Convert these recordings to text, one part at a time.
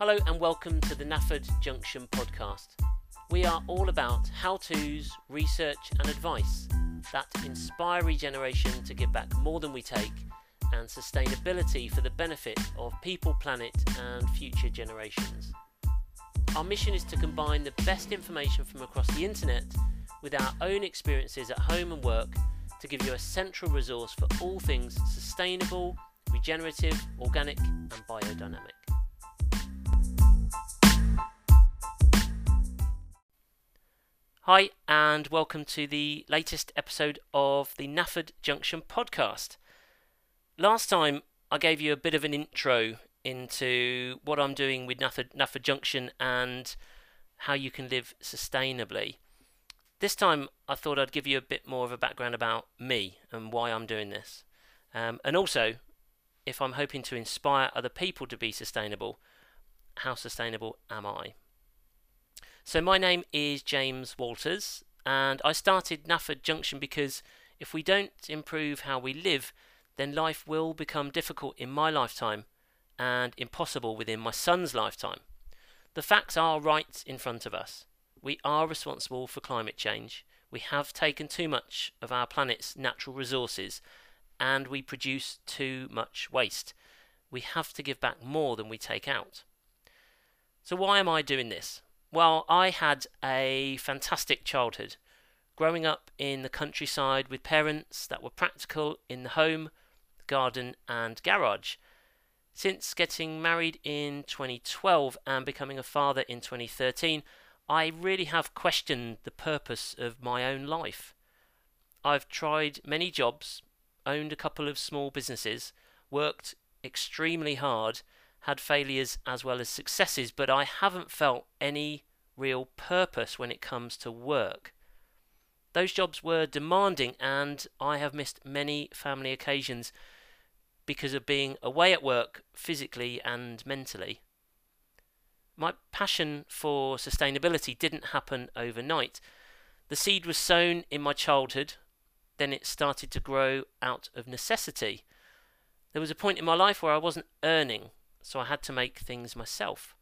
Hello and welcome to the Nafford Junction podcast. We are all about how to's, research, and advice that inspire regeneration to give back more than we take and sustainability for the benefit of people, planet, and future generations. Our mission is to combine the best information from across the internet with our own experiences at home and work to give you a central resource for all things sustainable, regenerative, organic, and biodynamic. Hi, and welcome to the latest episode of the Nafford Junction podcast. Last time I gave you a bit of an intro into what I'm doing with Nafford, Nafford Junction and how you can live sustainably. This time I thought I'd give you a bit more of a background about me and why I'm doing this. Um, and also, if I'm hoping to inspire other people to be sustainable, how sustainable am I? So my name is James Walters, and I started Nafford Junction because if we don't improve how we live, then life will become difficult in my lifetime and impossible within my son's lifetime. The facts are right in front of us. We are responsible for climate change. We have taken too much of our planet's natural resources and we produce too much waste. We have to give back more than we take out. So, why am I doing this? Well, I had a fantastic childhood. Growing up in the countryside with parents that were practical in the home, garden, and garage. Since getting married in 2012 and becoming a father in 2013, I really have questioned the purpose of my own life. I've tried many jobs, owned a couple of small businesses, worked extremely hard, had failures as well as successes, but I haven't felt any real purpose when it comes to work. Those jobs were demanding, and I have missed many family occasions because of being away at work physically and mentally. My passion for sustainability didn't happen overnight. The seed was sown in my childhood, then it started to grow out of necessity. There was a point in my life where I wasn't earning, so I had to make things myself.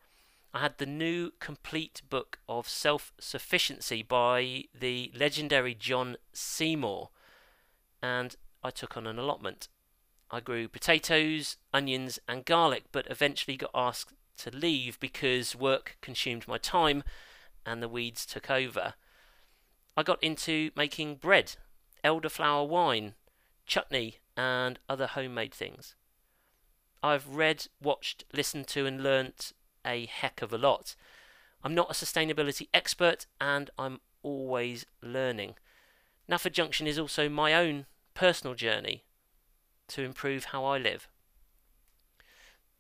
I had the new complete book of self sufficiency by the legendary John Seymour, and I took on an allotment. I grew potatoes, onions, and garlic, but eventually got asked to leave because work consumed my time and the weeds took over. I got into making bread, elderflower wine, chutney, and other homemade things. I've read, watched, listened to, and learnt a heck of a lot. I'm not a sustainability expert and I'm always learning. Nafford Junction is also my own personal journey to improve how I live.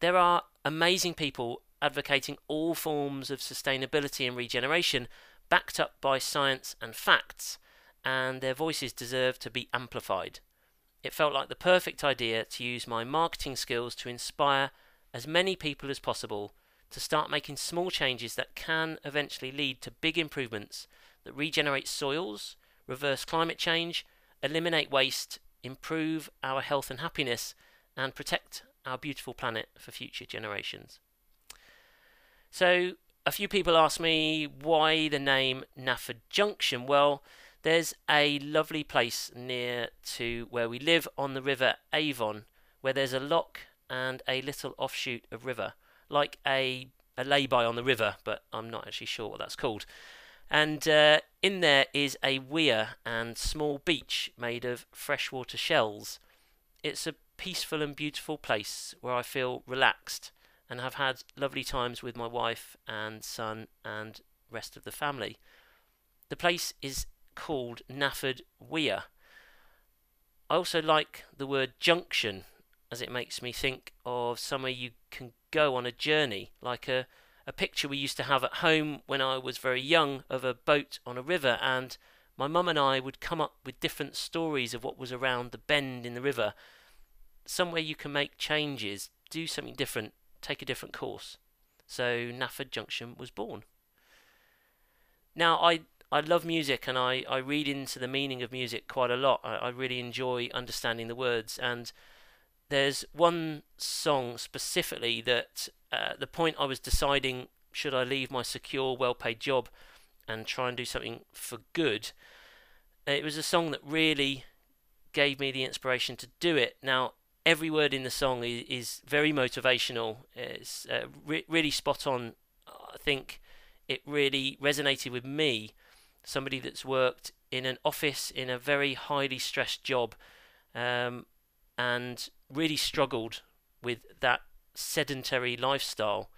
There are amazing people advocating all forms of sustainability and regeneration backed up by science and facts, and their voices deserve to be amplified. It felt like the perfect idea to use my marketing skills to inspire as many people as possible to start making small changes that can eventually lead to big improvements that regenerate soils, reverse climate change, eliminate waste, improve our health and happiness, and protect our beautiful planet for future generations. So, a few people ask me why the name Nafford Junction. Well, there's a lovely place near to where we live on the River Avon, where there's a lock and a little offshoot of river like a a lay-by on the river, but I'm not actually sure what that's called. And uh, in there is a weir and small beach made of freshwater shells. It's a peaceful and beautiful place where I feel relaxed and have had lovely times with my wife and son and rest of the family. The place is called Nafford Weir. I also like the word junction as it makes me think of somewhere you can go on a journey, like a, a picture we used to have at home when I was very young of a boat on a river, and my mum and I would come up with different stories of what was around the bend in the river. Somewhere you can make changes, do something different, take a different course. So Nafford Junction was born. Now I I love music and I, I read into the meaning of music quite a lot. I, I really enjoy understanding the words and there's one song specifically that uh, the point I was deciding should I leave my secure, well paid job and try and do something for good, it was a song that really gave me the inspiration to do it. Now, every word in the song is, is very motivational. It's uh, re- really spot on. I think it really resonated with me, somebody that's worked in an office in a very highly stressed job um, and really struggled with that sedentary lifestyle.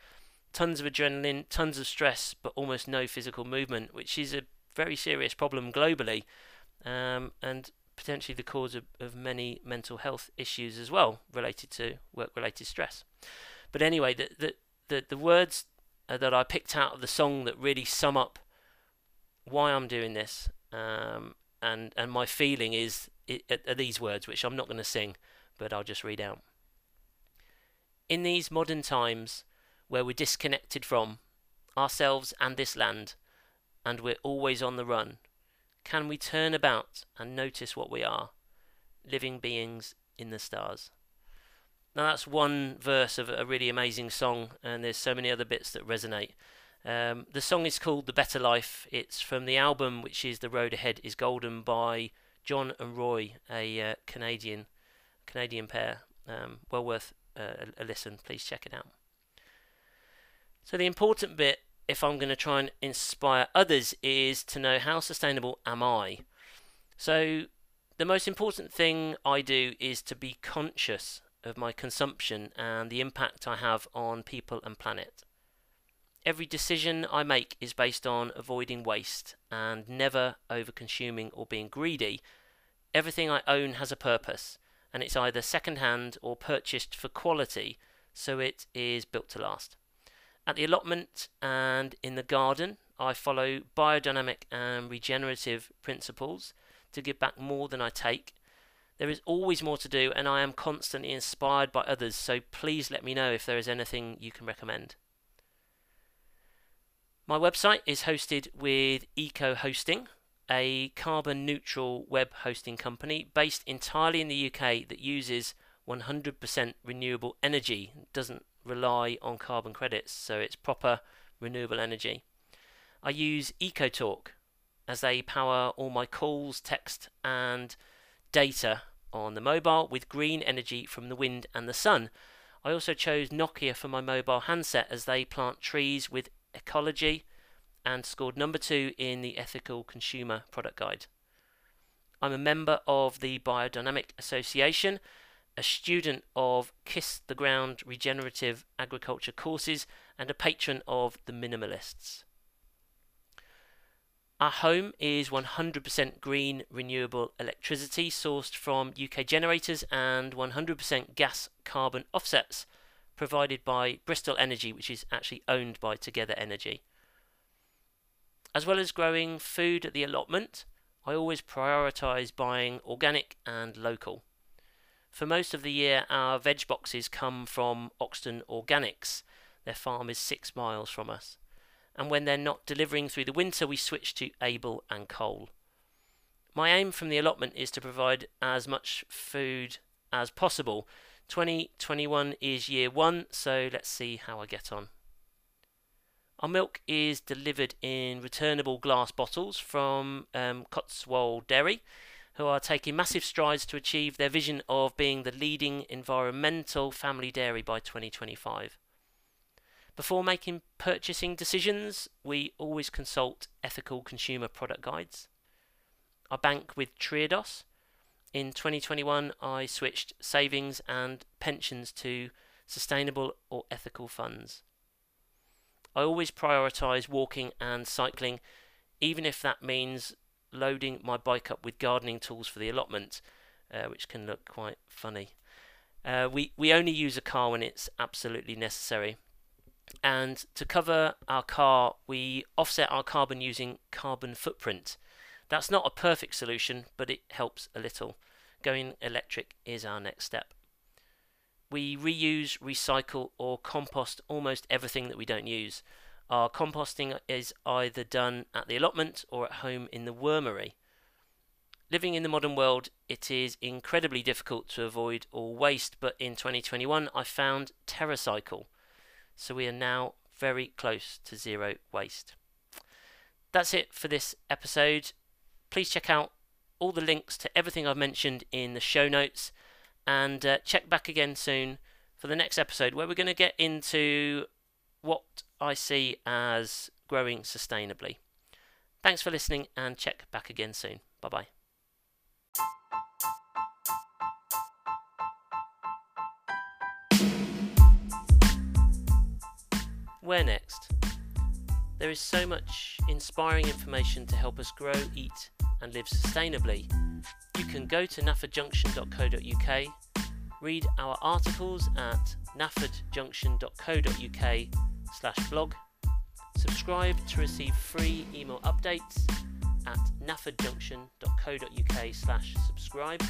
Tons of adrenaline, tons of stress, but almost no physical movement, which is a very serious problem globally um, and potentially the cause of, of many mental health issues as well related to work related stress. But anyway, the, the, the, the words uh, that I picked out of the song that really sum up why I'm doing this um, and, and my feeling is it, are these words, which I'm not going to sing, but I'll just read out. In these modern times where we're disconnected from ourselves and this land, and we're always on the run, can we turn about and notice what we are? Living beings in the stars. Now, that's one verse of a really amazing song, and there's so many other bits that resonate. Um, the song is called The Better Life. It's from the album, which is The Road Ahead is Golden by John and Roy, a uh, Canadian Canadian pair. Um, well worth uh, a, a listen. Please check it out. So, the important bit if I'm going to try and inspire others is to know how sustainable am I. So the most important thing I do is to be conscious of my consumption and the impact I have on people and planet. Every decision I make is based on avoiding waste and never over consuming or being greedy. Everything I own has a purpose, and it's either second hand or purchased for quality, so it is built to last. At the allotment and in the garden, I follow biodynamic and regenerative principles to give back more than I take. There is always more to do, and I am constantly inspired by others, so please let me know if there is anything you can recommend. My website is hosted with Eco Hosting, a carbon neutral web hosting company based entirely in the UK that uses 100% renewable energy, doesn't rely on carbon credits, so it's proper renewable energy. I use EcoTalk as they power all my calls, text, and data on the mobile with green energy from the wind and the sun. I also chose Nokia for my mobile handset as they plant trees with Ecologi and scored number two in the Ethical Consumer Product Guide. I'm a member of the Biodynamic Association a student of Kiss the Ground regenerative agriculture courses, and a patron of the Minimalists. Our home is 100% green renewable electricity sourced from UK generators and 100% gas carbon offsets provided by Bristol Energy, which is actually owned by Together Energy. As well as growing food at the allotment, I always prioritise buying organic and local. For most of the year, our veg boxes come from Oxton Organics. Their farm is six miles from us. And when they're not delivering through the winter, we switch to Abel and Cole. My aim from the allotment is to provide as much food as possible. 2021 is year one, so let's see how I get on. Our milk is delivered in returnable glass bottles from um, Cotswold Dairy who are taking massive strides to achieve their vision of being the leading environmental family dairy by 2025. Before making purchasing decisions, we always consult ethical consumer product guides. I bank with Triodos. In 2021, I switched savings and pensions to sustainable or ethical funds. I always prioritise walking and cycling, even if that means loading my bike up with gardening tools for the allotment, uh, which can look quite funny. Uh, we, we only use a car when it's absolutely necessary. And to cover our car, we offset our carbon using carbon footprint. That's not a perfect solution, but it helps a little. Going electric is our next step. We reuse, recycle, or compost almost everything that we don't use. Our composting is either done at the allotment or at home in the wormery. Living in the modern world, it is incredibly difficult to avoid all waste, but in 2021 I found TerraCycle. so we are now very close to zero waste. That's it for this episode. Please check out all the links to everything I've mentioned in the show notes and uh, check back again soon for the next episode where we're going to get into what I see as growing sustainably. Thanks for listening and check back again soon. Bye bye. Where next? There is so much inspiring information to help us grow, eat, and live sustainably. You can go to naffordjunction.co.uk, read our articles at naffordjunction.co.uk slash blog, subscribe to receive free email updates at naffordjunction.co.uk slash subscribe,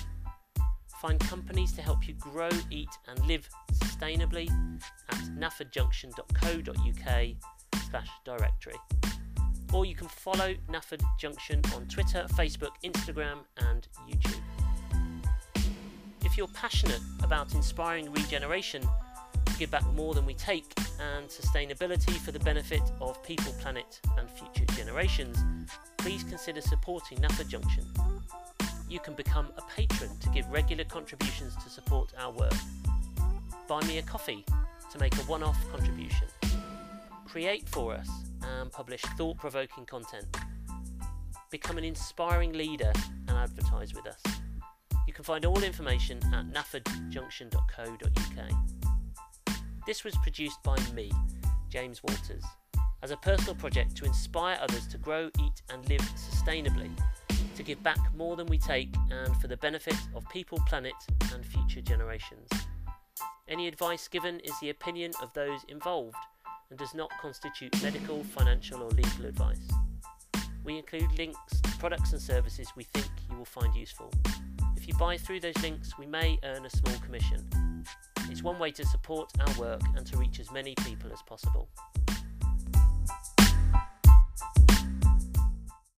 find companies to help you grow, eat and live sustainably at naffordjunction.co.uk slash directory. Or you can follow Nafford Junction on Twitter, Facebook, Instagram and YouTube. If you're passionate about inspiring regeneration to give back more than we take and sustainability for the benefit of people, planet and future generations, please consider supporting Nafford Junction. You can become a patron to give regular contributions to support our work. Buy me a coffee to make a one off contribution. Create for us and publish thought provoking content. Become an inspiring leader and advertise with us. You can find all information at naffordjunction.co.uk. This was produced by me, James Walters, as a personal project to inspire others to grow, eat, and live sustainably, to give back more than we take, and for the benefit of people, planet, and future generations. Any advice given is the opinion of those involved and does not constitute medical, financial, or legal advice. We include links to products and services we think you will find useful. If you buy through those links, we may earn a small commission. It's one way to support our work and to reach as many people as possible.